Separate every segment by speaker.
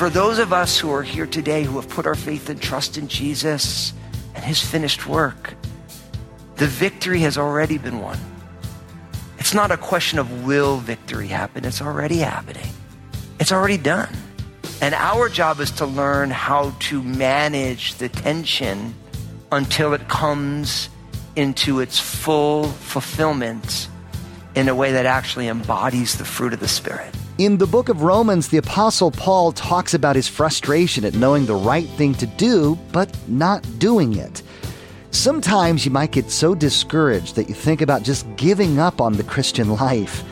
Speaker 1: for those of us who are here today who have put our faith and trust in Jesus and his finished work, the victory has already been won. It's not a question of will victory happen, it's already happening. It's already done. And our job is to learn how to manage the tension until it comes into its full fulfillment in a way that actually embodies the fruit of the Spirit.
Speaker 2: In the book of Romans, the Apostle Paul talks about his frustration at knowing the right thing to do, but not doing it. Sometimes you might get so discouraged that you think about just giving up on the Christian life.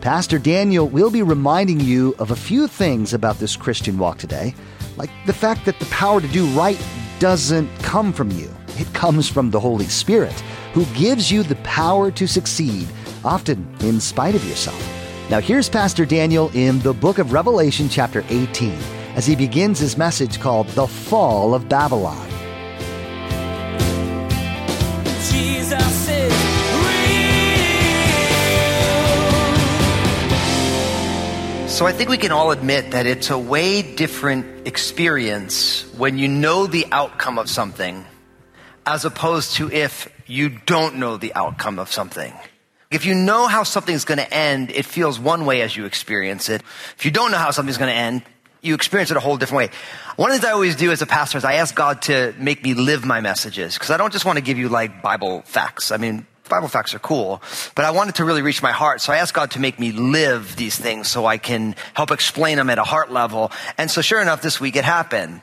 Speaker 2: Pastor Daniel will be reminding you of a few things about this Christian walk today, like the fact that the power to do right doesn't come from you, it comes from the Holy Spirit, who gives you the power to succeed, often in spite of yourself. Now, here's Pastor Daniel in the book of Revelation, chapter 18, as he begins his message called The Fall of Babylon.
Speaker 1: So I think we can all admit that it's a way different experience when you know the outcome of something as opposed to if you don't know the outcome of something. If you know how something's going to end, it feels one way as you experience it. If you don't know how something's going to end, you experience it a whole different way. One of the things I always do as a pastor is I ask God to make me live my messages because I don't just want to give you like Bible facts. I mean, Bible facts are cool, but I wanted to really reach my heart. So I asked God to make me live these things so I can help explain them at a heart level. And so sure enough, this week it happened.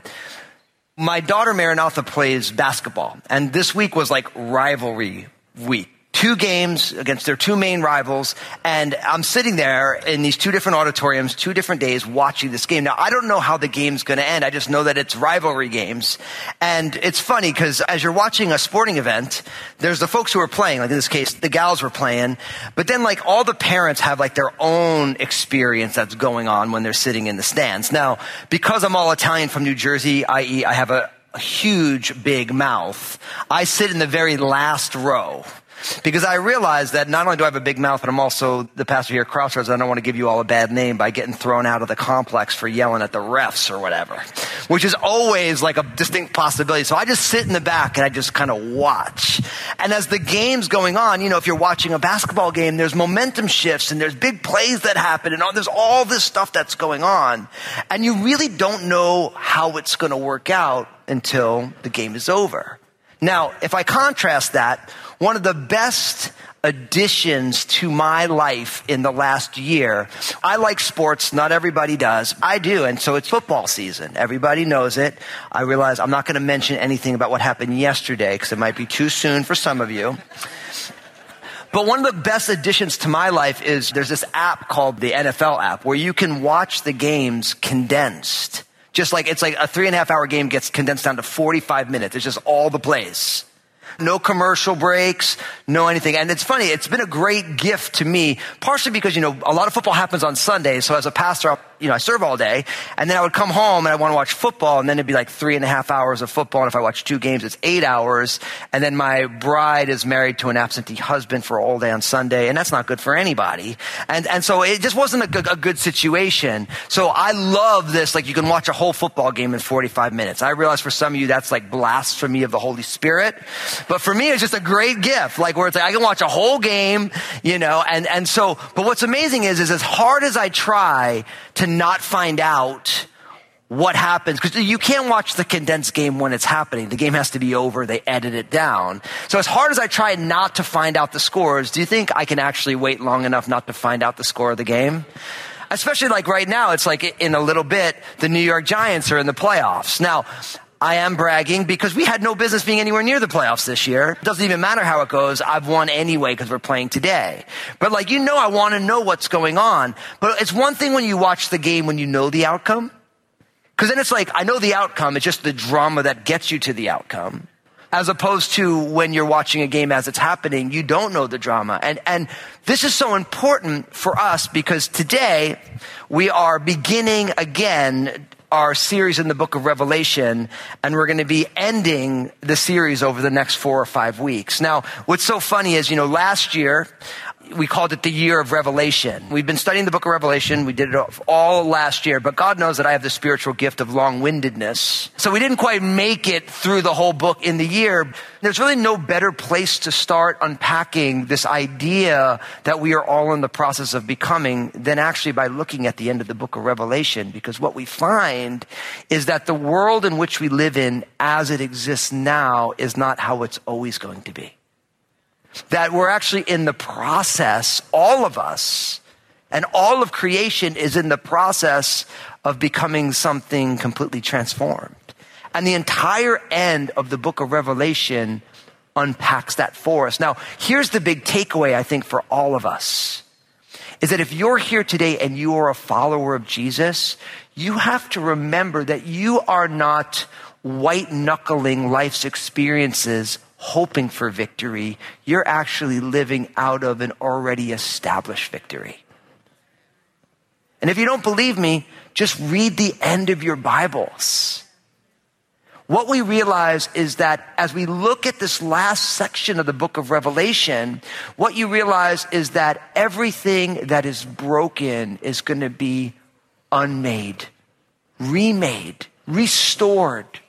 Speaker 1: My daughter Maranatha plays basketball and this week was like rivalry week two games against their two main rivals, and I'm sitting there in these two different auditoriums, two different days, watching this game. Now, I don't know how the game's going to end. I just know that it's rivalry games. And it's funny because as you're watching a sporting event, there's the folks who are playing, like in this case, the gals were playing, but then like all the parents have like their own experience that's going on when they're sitting in the stands. Now, because I'm all Italian from New Jersey, i.e., I have a, a huge, big mouth, I sit in the very last row. Because I realize that not only do I have a big mouth, but I'm also the pastor here at Crossroads. I don't want to give you all a bad name by getting thrown out of the complex for yelling at the refs or whatever, which is always like a distinct possibility. So I just sit in the back and I just kind of watch. And as the game's going on, you know, if you're watching a basketball game, there's momentum shifts and there's big plays that happen and all, there's all this stuff that's going on. And you really don't know how it's going to work out until the game is over. Now, if I contrast that, one of the best additions to my life in the last year. I like sports. Not everybody does. I do. And so it's football season. Everybody knows it. I realize I'm not going to mention anything about what happened yesterday because it might be too soon for some of you. But one of the best additions to my life is there's this app called the NFL app where you can watch the games condensed. Just like it's like a three and a half hour game gets condensed down to 45 minutes. It's just all the plays. No commercial breaks, no anything. And it's funny, it's been a great gift to me, partially because, you know, a lot of football happens on Sundays. So as a pastor, you know, I serve all day. And then I would come home and I want to watch football. And then it'd be like three and a half hours of football. And if I watch two games, it's eight hours. And then my bride is married to an absentee husband for all day on Sunday. And that's not good for anybody. And, and so it just wasn't a good, a good situation. So I love this. Like you can watch a whole football game in 45 minutes. I realize for some of you, that's like blasphemy of the Holy Spirit. But for me, it's just a great gift. Like where it's like, I can watch a whole game, you know, and, and so, but what's amazing is, is as hard as I try to not find out what happens because you can't watch the condensed game when it's happening. The game has to be over. They edit it down. So as hard as I try not to find out the scores, do you think I can actually wait long enough not to find out the score of the game? Especially like right now, it's like in a little bit, the New York Giants are in the playoffs. Now, I am bragging because we had no business being anywhere near the playoffs this year. It doesn't even matter how it goes. I've won anyway because we're playing today. But like, you know, I want to know what's going on. But it's one thing when you watch the game when you know the outcome. Because then it's like, I know the outcome. It's just the drama that gets you to the outcome. as opposed to when you're watching a game as it's happening, you don't know the drama. And, and this is so important for us because today we are beginning again our series in the book of Revelation, and we're going to be ending the series over the next four or five weeks. Now, what's so funny is, you know, last year, we called it the year of revelation. We've been studying the book of Revelation. We did it all last year, but God knows that I have the spiritual gift of long-windedness. So we didn't quite make it through the whole book in the year. There's really no better place to start unpacking this idea that we are all in the process of becoming than actually by looking at the end of the book of Revelation. Because what we find is that the world in which we live in as it exists now is not how it's always going to be that we're actually in the process, all of us, and all of creation is in the process of becoming something completely transformed. And the entire end of the book of Revelation unpacks that for us. Now, here's the big takeaway, I think, for all of us is that if you're here today and you are a follower of Jesus, you have to remember that you are not white knuckling life's experiences hoping for victory, you're actually living out of an already established victory. And if you don't believe me, just read the end of your Bibles. What we realize is that as we look at this last section of the book of Revelation, what you realize is that everything that is broken is going to be unmade, remade, restored.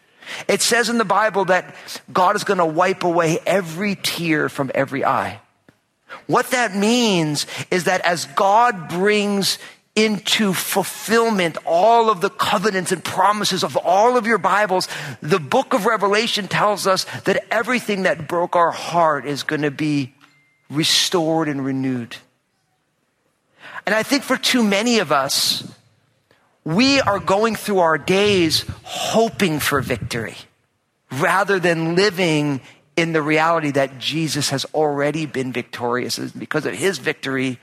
Speaker 1: It says in the Bible that God is going to wipe away every tear from every eye. What that means is that as God brings into fulfillment all of the covenants and promises of all of your Bibles, the book of Revelation tells us that everything that broke our heart is going to be restored and renewed. And I think for too many of us, we are going through our days hoping for victory rather than living in the reality that Jesus has already been victorious. And because of his victory,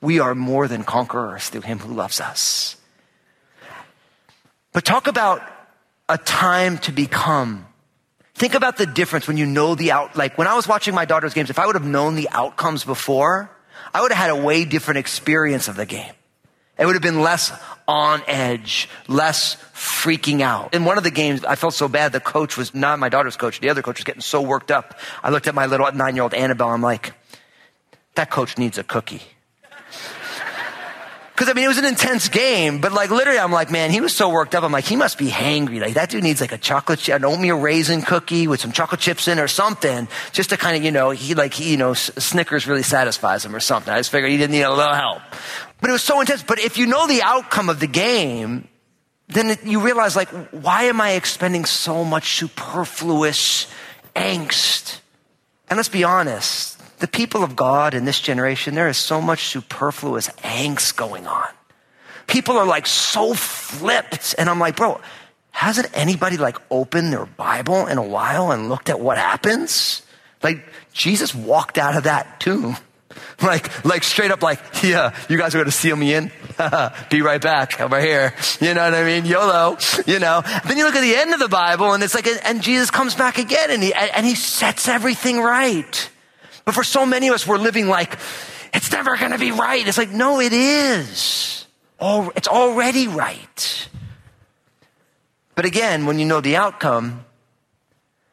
Speaker 1: we are more than conquerors through him who loves us. But talk about a time to become. Think about the difference when you know the out, like when I was watching my daughter's games, if I would have known the outcomes before, I would have had a way different experience of the game. It would have been less on edge, less freaking out. In one of the games, I felt so bad. The coach was not my daughter's coach. The other coach was getting so worked up. I looked at my little nine year old Annabelle. I'm like, that coach needs a cookie. Cause I mean, it was an intense game, but like literally, I'm like, man, he was so worked up. I'm like, he must be hangry. Like that dude needs like a chocolate, an oatmeal raisin cookie with some chocolate chips in or something, just to kind of, you know, he like, he, you know, Snickers really satisfies him or something. I just figured he didn't need a little help. But it was so intense. But if you know the outcome of the game, then you realize like, why am I expending so much superfluous angst? And let's be honest the people of God in this generation, there is so much superfluous angst going on. People are like so flipped. And I'm like, bro, hasn't anybody like opened their Bible in a while and looked at what happens? Like Jesus walked out of that tomb. Like, like straight up like, yeah, you guys are going to seal me in. Be right back over here. You know what I mean? YOLO, you know. Then you look at the end of the Bible and it's like, and Jesus comes back again and he, and he sets everything right. But for so many of us, we're living like, it's never going to be right. It's like, no, it is. It's already right. But again, when you know the outcome,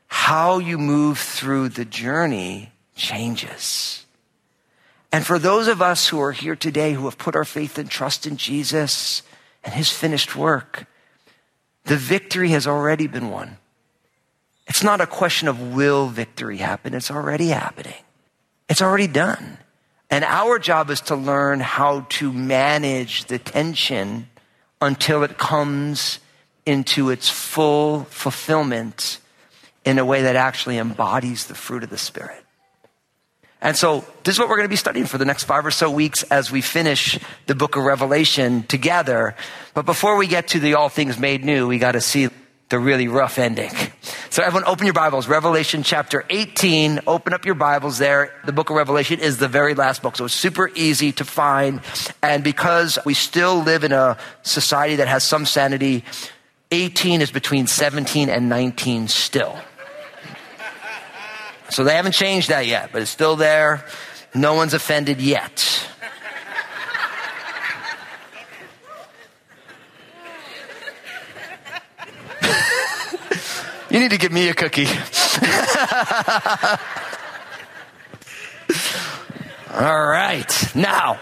Speaker 1: how you move through the journey changes. And for those of us who are here today who have put our faith and trust in Jesus and his finished work, the victory has already been won. It's not a question of will victory happen, it's already happening. It's already done. And our job is to learn how to manage the tension until it comes into its full fulfillment in a way that actually embodies the fruit of the Spirit. And so this is what we're going to be studying for the next five or so weeks as we finish the book of Revelation together. But before we get to the all things made new, we got to see the really rough ending. So everyone open your Bibles, Revelation chapter 18. Open up your Bibles there. The book of Revelation is the very last book. So it's super easy to find. And because we still live in a society that has some sanity, 18 is between 17 and 19 still. So they haven't changed that yet, but it's still there. No one's offended yet. you need to give me a cookie. All right. Now,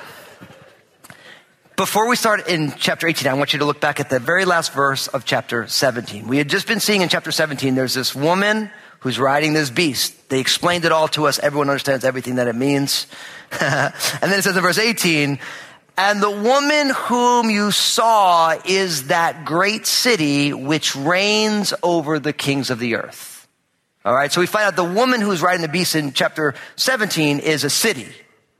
Speaker 1: before we start in chapter 18, I want you to look back at the very last verse of chapter 17. We had just been seeing in chapter 17, there's this woman who's riding this beast. They explained it all to us. Everyone understands everything that it means. and then it says in verse 18, and the woman whom you saw is that great city which reigns over the kings of the earth. All right. So we find out the woman who's riding the beast in chapter 17 is a city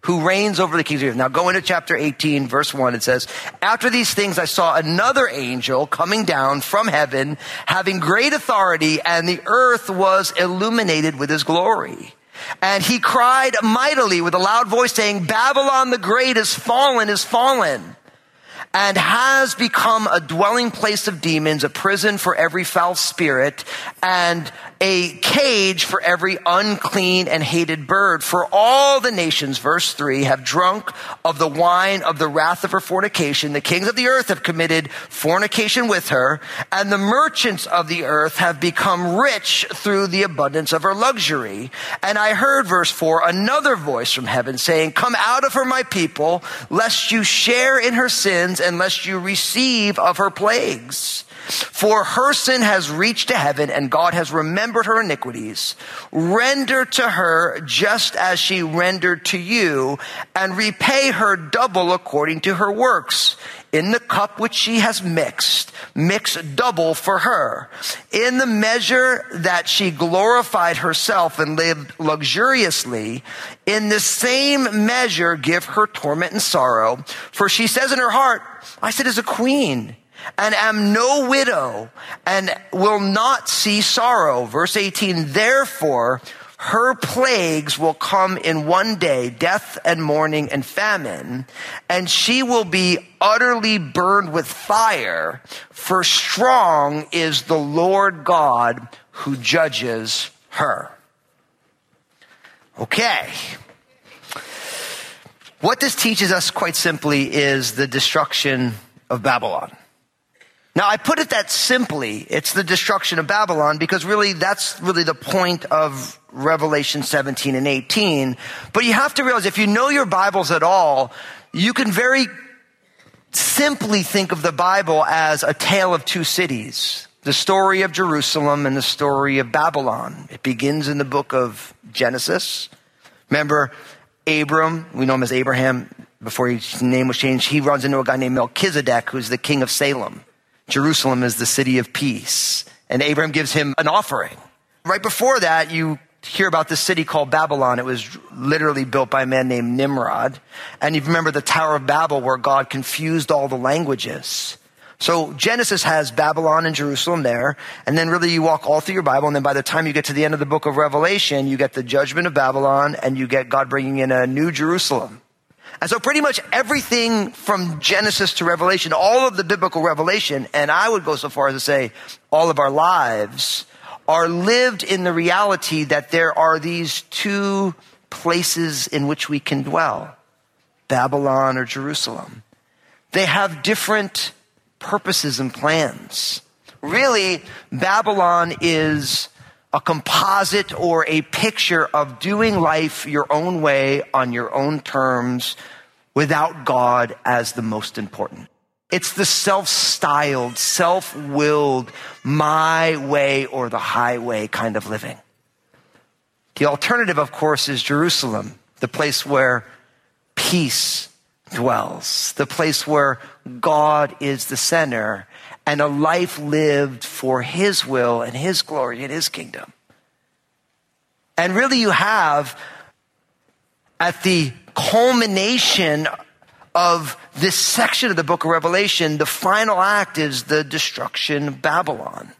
Speaker 1: who reigns over the kings of the earth. Now go into chapter 18, verse 1. It says, After these things I saw another angel coming down from heaven, having great authority, and the earth was illuminated with his glory. And he cried mightily with a loud voice saying, Babylon the great is fallen, is fallen and has become a dwelling place of demons, a prison for every foul spirit, and a cage for every unclean and hated bird. For all the nations, verse 3, have drunk of the wine of the wrath of her fornication. The kings of the earth have committed fornication with her, and the merchants of the earth have become rich through the abundance of her luxury. And I heard, verse 4, another voice from heaven saying, Come out of her, my people, lest you share in her sins and lest you receive of her plagues. For her sin has reached to heaven and God has remembered her iniquities. Render to her just as she rendered to you and repay her double according to her works. In the cup which she has mixed, mix double for her. In the measure that she glorified herself and lived luxuriously, in the same measure give her torment and sorrow. For she says in her heart, I sit as a queen and am no widow and will not see sorrow. Verse 18, therefore, her plagues will come in one day, death and mourning and famine, and she will be utterly burned with fire, for strong is the Lord God who judges her. Okay. What this teaches us quite simply is the destruction of Babylon. Now, I put it that simply. It's the destruction of Babylon because really that's really the point of Revelation 17 and 18. But you have to realize if you know your Bibles at all, you can very simply think of the Bible as a tale of two cities. The story of Jerusalem and the story of Babylon. It begins in the book of Genesis. Remember, Abram, we know him as Abraham before his name was changed, he runs into a guy named Melchizedek, who's the king of Salem. Jerusalem is the city of peace. And Abraham gives him an offering. Right before that, you hear about this city called Babylon. It was literally built by a man named Nimrod. And you remember the Tower of Babel where God confused all the languages. So Genesis has Babylon and Jerusalem there, and then really you walk all through your Bible, and then by the time you get to the end of the book of Revelation, you get the judgment of Babylon, and you get God bringing in a new Jerusalem. And so pretty much everything from Genesis to Revelation, all of the biblical revelation, and I would go so far as to say all of our lives, are lived in the reality that there are these two places in which we can dwell Babylon or Jerusalem. They have different purposes and plans. Really, Babylon is a composite or a picture of doing life your own way on your own terms without God as the most important. It's the self-styled, self-willed, my way or the highway kind of living. The alternative, of course, is Jerusalem, the place where peace dwells, the place where God is the center and a life lived for His will and His glory and His kingdom. And really, you have at the culmination of this section of the book of Revelation, the final act is the destruction of Babylon.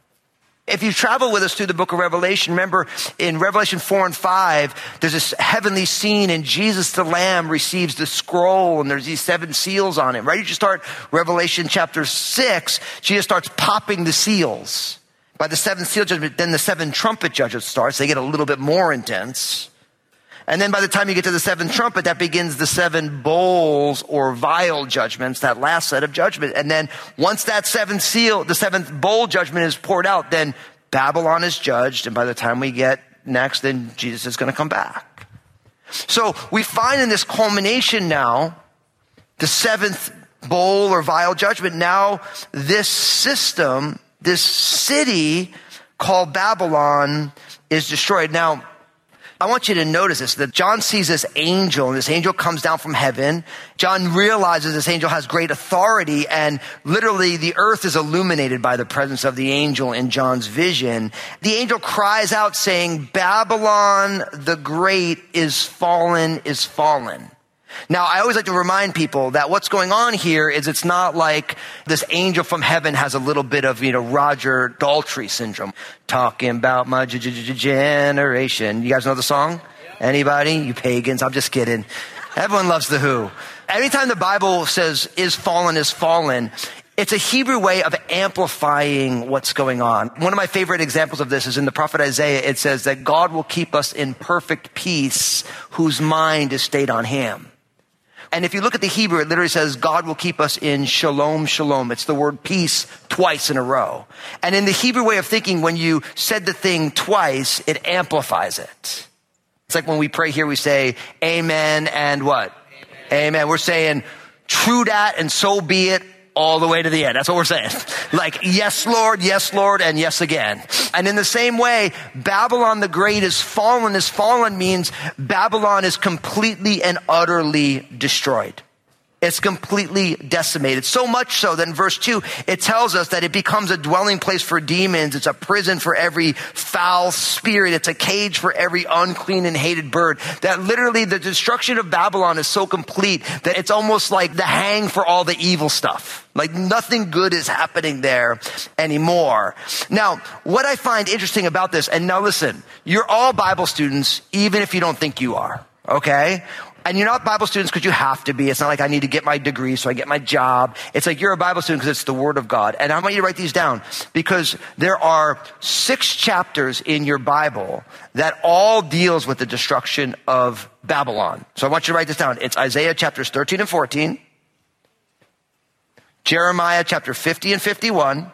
Speaker 1: If you travel with us through the book of Revelation, remember in Revelation 4 and 5, there's this heavenly scene and Jesus the Lamb receives the scroll and there's these seven seals on it, right? You just start Revelation chapter 6, Jesus starts popping the seals. By the seventh seal judgment, then the seven trumpet judgment starts. They get a little bit more intense. And then by the time you get to the seventh trumpet, that begins the seven bowls or vial judgments, that last set of judgment. And then once that seventh seal, the seventh bowl judgment is poured out, then Babylon is judged. And by the time we get next, then Jesus is going to come back. So we find in this culmination now, the seventh bowl or vial judgment, now this system, this city called Babylon is destroyed. Now, I want you to notice this, that John sees this angel and this angel comes down from heaven. John realizes this angel has great authority and literally the earth is illuminated by the presence of the angel in John's vision. The angel cries out saying, Babylon the great is fallen, is fallen. Now, I always like to remind people that what's going on here is it's not like this angel from heaven has a little bit of, you know, Roger Daltrey syndrome. Talking about my generation. You guys know the song? Anybody? You pagans? I'm just kidding. Everyone loves the Who. Anytime the Bible says is fallen is fallen, it's a Hebrew way of amplifying what's going on. One of my favorite examples of this is in the prophet Isaiah. It says that God will keep us in perfect peace whose mind is stayed on him. And if you look at the Hebrew, it literally says God will keep us in shalom, shalom. It's the word peace twice in a row. And in the Hebrew way of thinking, when you said the thing twice, it amplifies it. It's like when we pray here, we say amen and what? Amen. amen. We're saying true that and so be it all the way to the end. That's what we're saying. Like, yes, Lord, yes, Lord, and yes again. And in the same way, Babylon the Great is fallen. Is fallen means Babylon is completely and utterly destroyed. It's completely decimated. So much so that in verse 2, it tells us that it becomes a dwelling place for demons. It's a prison for every foul spirit. It's a cage for every unclean and hated bird. That literally the destruction of Babylon is so complete that it's almost like the hang for all the evil stuff. Like nothing good is happening there anymore. Now, what I find interesting about this, and now listen, you're all Bible students, even if you don't think you are. Okay? And you're not Bible students because you have to be. It's not like I need to get my degree so I get my job. It's like you're a Bible student because it's the Word of God. And I want you to write these down because there are six chapters in your Bible that all deals with the destruction of Babylon. So I want you to write this down. It's Isaiah chapters 13 and 14, Jeremiah chapter 50 and 51,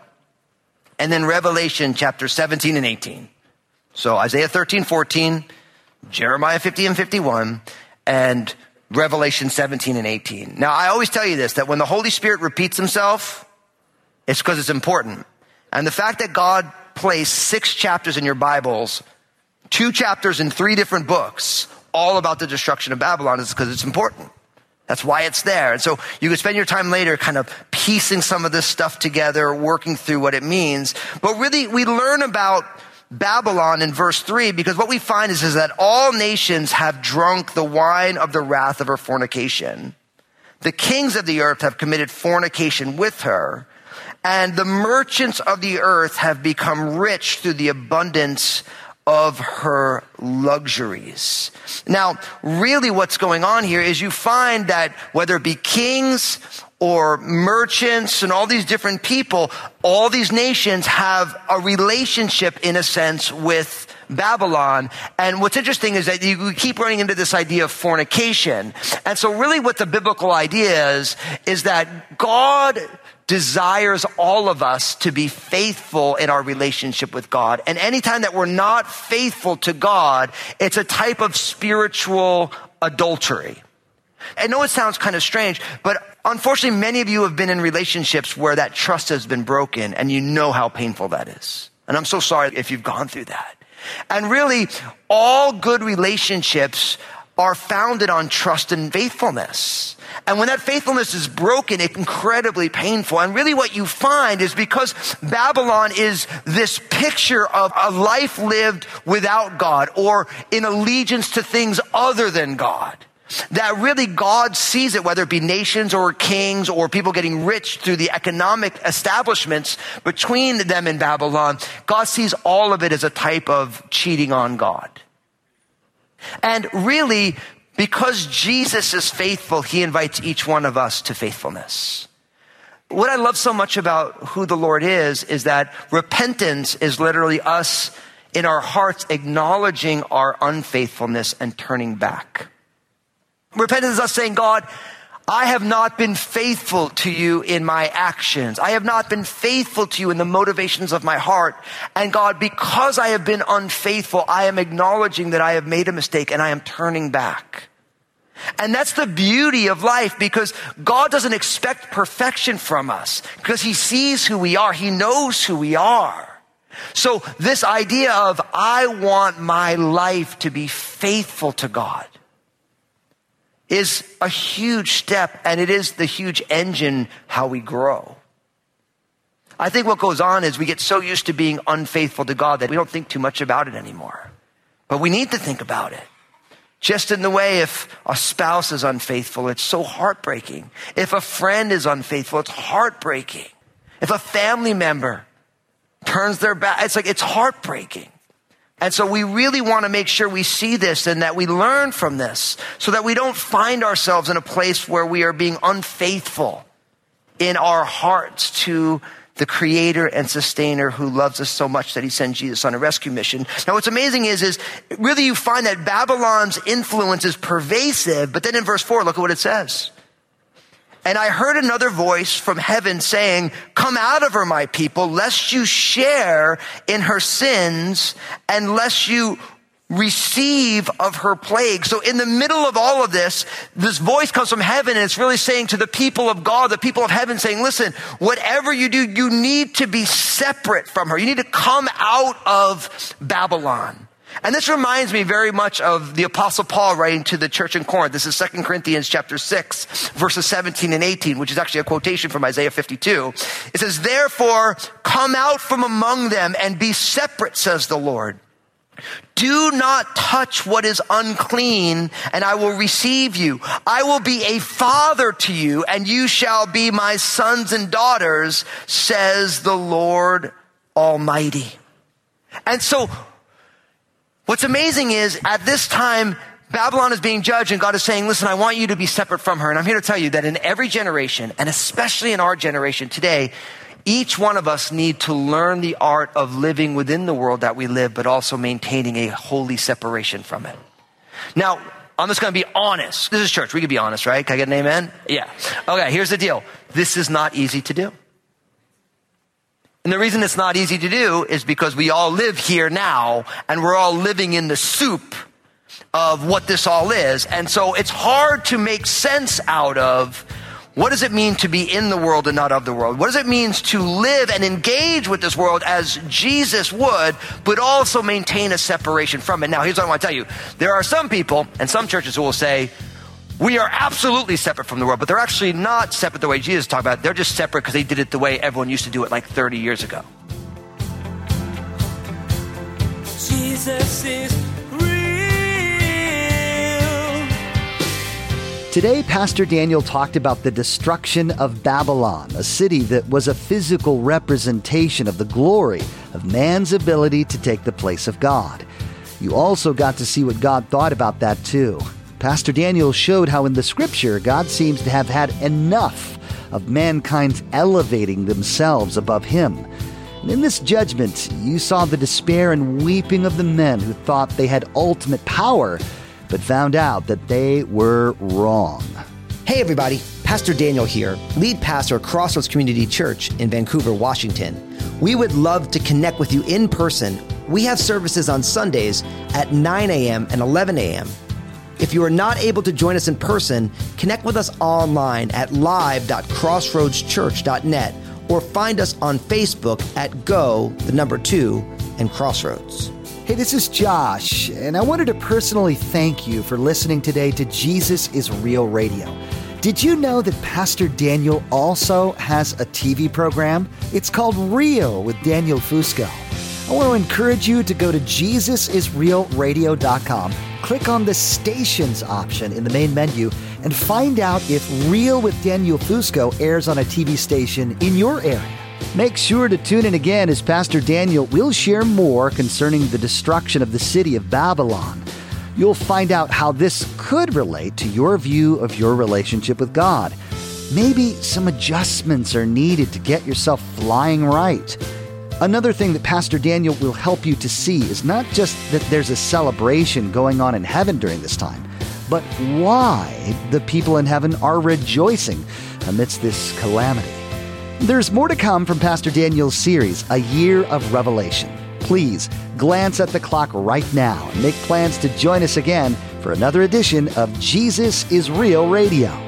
Speaker 1: and then Revelation chapter 17 and 18. So Isaiah 13, 14, Jeremiah 50 and 51, and Revelation 17 and 18. Now, I always tell you this, that when the Holy Spirit repeats himself, it's because it's important. And the fact that God placed six chapters in your Bibles, two chapters in three different books, all about the destruction of Babylon is because it's important. That's why it's there. And so you can spend your time later kind of piecing some of this stuff together, working through what it means. But really, we learn about Babylon in verse 3 because what we find is, is that all nations have drunk the wine of the wrath of her fornication. The kings of the earth have committed fornication with her, and the merchants of the earth have become rich through the abundance of her luxuries. Now, really what's going on here is you find that whether it be kings or merchants and all these different people, all these nations have a relationship in a sense with Babylon. And what's interesting is that you keep running into this idea of fornication. And so really what the biblical idea is, is that God desires all of us to be faithful in our relationship with God. And anytime that we're not faithful to God, it's a type of spiritual adultery. I know it sounds kind of strange, but unfortunately, many of you have been in relationships where that trust has been broken and you know how painful that is. And I'm so sorry if you've gone through that. And really, all good relationships are founded on trust and faithfulness. And when that faithfulness is broken, it's incredibly painful. And really what you find is because Babylon is this picture of a life lived without God or in allegiance to things other than God. That really God sees it, whether it be nations or kings or people getting rich through the economic establishments between them and Babylon. God sees all of it as a type of cheating on God. And really, because Jesus is faithful, he invites each one of us to faithfulness. What I love so much about who the Lord is, is that repentance is literally us in our hearts acknowledging our unfaithfulness and turning back. Repentance is us saying, God, I have not been faithful to you in my actions. I have not been faithful to you in the motivations of my heart. And God, because I have been unfaithful, I am acknowledging that I have made a mistake and I am turning back. And that's the beauty of life because God doesn't expect perfection from us because he sees who we are. He knows who we are. So this idea of I want my life to be faithful to God is a huge step and it is the huge engine how we grow. I think what goes on is we get so used to being unfaithful to God that we don't think too much about it anymore. But we need to think about it. Just in the way if a spouse is unfaithful, it's so heartbreaking. If a friend is unfaithful, it's heartbreaking. If a family member turns their back, it's like, it's heartbreaking. And so we really want to make sure we see this and that we learn from this so that we don't find ourselves in a place where we are being unfaithful in our hearts to the creator and sustainer who loves us so much that he sent Jesus on a rescue mission. Now what's amazing is, is really you find that Babylon's influence is pervasive, but then in verse four, look at what it says. And I heard another voice from heaven saying, come out of her, my people, lest you share in her sins and lest you receive of her plague. So in the middle of all of this, this voice comes from heaven and it's really saying to the people of God, the people of heaven saying, listen, whatever you do, you need to be separate from her. You need to come out of Babylon. And this reminds me very much of the apostle Paul writing to the church in Corinth. This is 2 Corinthians chapter 6, verses 17 and 18, which is actually a quotation from Isaiah 52. It says, therefore come out from among them and be separate, says the Lord. Do not touch what is unclean and I will receive you. I will be a father to you and you shall be my sons and daughters, says the Lord Almighty. And so what's amazing is at this time, Babylon is being judged and God is saying, listen, I want you to be separate from her. And I'm here to tell you that in every generation, and especially in our generation today, each one of us need to learn the art of living within the world that we live, but also maintaining a holy separation from it. Now, I'm just going to be honest. This is church. We can be honest, right? Can I get an amen? Yeah. Okay, here's the deal. This is not easy to do. And the reason it's not easy to do is because we all live here now and we're all living in the soup of what this all is. And so it's hard to make sense out of what does it mean to be in the world and not of the world? What does it mean to live and engage with this world as Jesus would, but also maintain a separation from it? Now, here's what I want to tell you. There are some people and some churches who will say, we are absolutely separate from the world, but they're actually not separate the way Jesus talked about it. They're just separate because they did it the way everyone used to do it like 30 years ago.
Speaker 3: Jesus is real.
Speaker 2: Today, Pastor Daniel talked about the destruction of Babylon, a city that was a physical representation of the glory of man's ability to take the place of God. You also got to see what God thought about that too. Pastor Daniel showed how in the scripture God seems to have had enough of mankind's elevating themselves above him. And in this judgment, you saw the despair and weeping of the men who thought they had ultimate power but found out that they were wrong.
Speaker 4: Hey, everybody, Pastor Daniel here, lead pastor at Crossroads Community Church in Vancouver, Washington. We would love to connect with you in person. We have services on Sundays at 9 a.m. and 11 a.m. If you are not able to join us in person, connect with us online at live.crossroadschurch.net or find us on Facebook at Go, the number two, and Crossroads.
Speaker 2: Hey, this is Josh, and I wanted to personally thank you for listening today to Jesus is Real Radio. Did you know that Pastor Daniel also has a TV program? It's called Real with Daniel Fusco. I want to encourage you to go to JesusIsRealRadio.com, click on the stations option in the main menu, and find out if Real with Daniel Fusco airs on a TV station in your area. Make sure to tune in again as Pastor Daniel will share more concerning the destruction of the city of Babylon. You'll find out how this could relate to your view of your relationship with God. maybe some adjustments are needed to get yourself flying right. Another thing that Pastor Daniel will help you to see is not just that there's a celebration going on in heaven during this time, but why the people in heaven are rejoicing amidst this calamity. There's more to come from Pastor Daniel's series, A Year of Revelation. Please glance at the clock right now and make plans to join us again for another edition of Jesus is Real Radio.